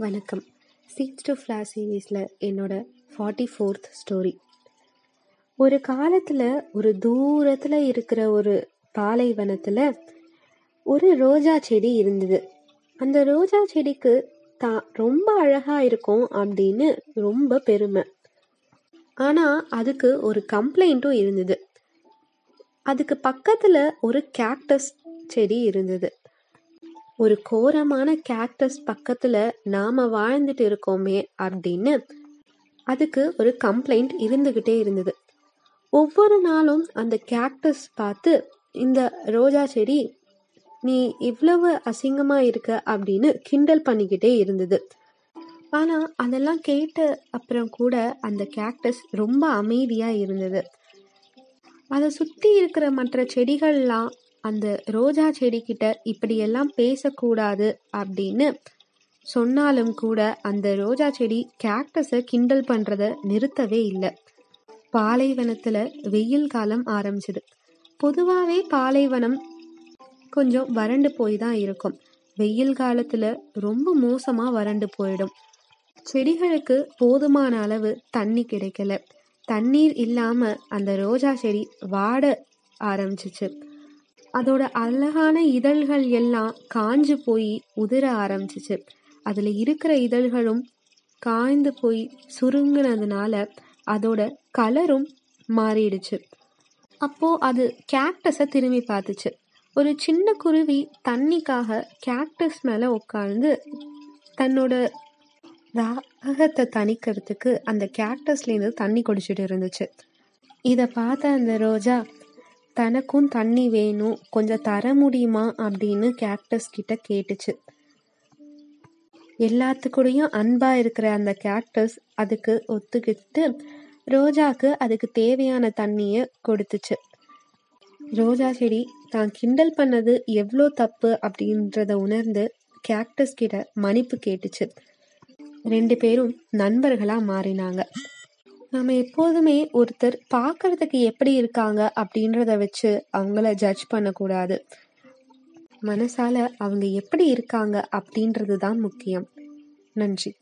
வணக்கம். Seeds to flash சீரீஸில் என்னோட ஃபார்ட்டி ஃபோர்த் ஸ்டோரி ஒரு காலத்தில் ஒரு தூரத்தில் இருக்கிற ஒரு பாலைவனத்தில் ஒரு ரோஜா செடி இருந்தது. அந்த ரோஜா செடிக்கு தான் ரொம்ப அழகாக இருக்கும் அப்படின்னு ரொம்ப பெருமை. ஆனால் அதுக்கு ஒரு கம்ப்ளைண்ட்டும் இருந்தது. அதுக்கு பக்கத்தில் ஒரு கேக்டஸ் செடி இருந்தது. ஒரு கோரமான கேக்டஸ் பக்கத்துல நாம வாழ்ந்துட்டு இருக்கோமே அப்படின்னு அதுக்கு ஒரு கம்ப்ளைண்ட் இருந்துகிட்டே இருந்தது. ஒவ்வொரு நாளும் அந்த கேக்டஸ் பார்த்து இந்த ரோஜா செடி நீ இவ்வளவு அசிங்கமா இருக்க அப்படின்னு கிண்டல் பண்ணிக்கிட்டே இருந்தது. ஆனா அதெல்லாம் கேட்ட அப்புறம் கூட அந்த கேக்டஸ் ரொம்ப அமைதியா இருந்தது. அதை சுத்தி இருக்கிற மற்ற செடிகள்லாம் அந்த ரோஜா செடிக்கிட்ட இப்படியெல்லாம் பேசக்கூடாது அப்படின்னு சொன்னாலும் கூட அந்த ரோஜா செடி கேக்டஸை கிண்டல் பண்றத நிறுத்தவே இல்லை. பாலைவனத்துல வெயில் காலம் ஆரம்பிச்சது. பொதுவாகவே பாலைவனம் கொஞ்சம் வறண்டு போய் தான் இருக்கும். வெயில் காலத்துல ரொம்ப மோசமா வறண்டு போயிடும். செடிகளுக்கு போதுமான அளவு தண்ணி கிடைக்கல. தண்ணீர் இல்லாம அந்த ரோஜா செடி வாட ஆரம்பிச்சிச்சு. அதோட அழகான இதழ்கள் எல்லாம் காஞ்சு போய் உதிர ஆரம்பிச்சிச்சு. அதுல இருக்கிற இதழ்களும் காய்ந்து போய் சுருங்கினதுனால அதோட கலரும் மாறிடுச்சு. அப்போ அது கேக்டஸை திரும்பி பார்த்துச்சு. ஒரு சின்ன குருவி தண்ணிக்காக கேக்டஸ் மேலே உட்கார்ந்து தன்னோட ராகத்தை தணிக்கிறதுக்கு அந்த கேக்டஸ்லேருந்து தண்ணி குடிச்சிட்டு இருந்துச்சு. இதை பார்த்த அந்த ரோஜா தனக்கும் தண்ணி வேணும். கொஞ்சம் தர முடியுமா? அப்படின்னு கேக்டஸ் கிட்ட கேட்டுச்சு. எல்லாத்துக்கூடயும் அன்பா இருக்கிற அந்த கேக்டஸ் அதுக்கு ஒத்துக்கிட்டு ரோஜாக்கு அதுக்கு தேவையான தண்ணிய கொடுத்துச்சு. ரோஜா செடி தான் கிண்டல் பண்ணது எவ்வளோ தப்பு? அப்படின்றத உணர்ந்து கேக்டஸ் கிட்ட மன்னிப்பு கேட்டுச்சு. ரெண்டு பேரும் நண்பர்களா மாறினாங்க. நம்ம எப்போதுமே ஒருத்தர் பார்க்கறதுக்கு எப்படி இருக்காங்க அப்படின்றத வச்சு அவங்கள ஜட்ஜ் பண்ணக்கூடாது. மனசால அவங்க எப்படி இருக்காங்க அப்படின்றது தான் முக்கியம். நன்றி.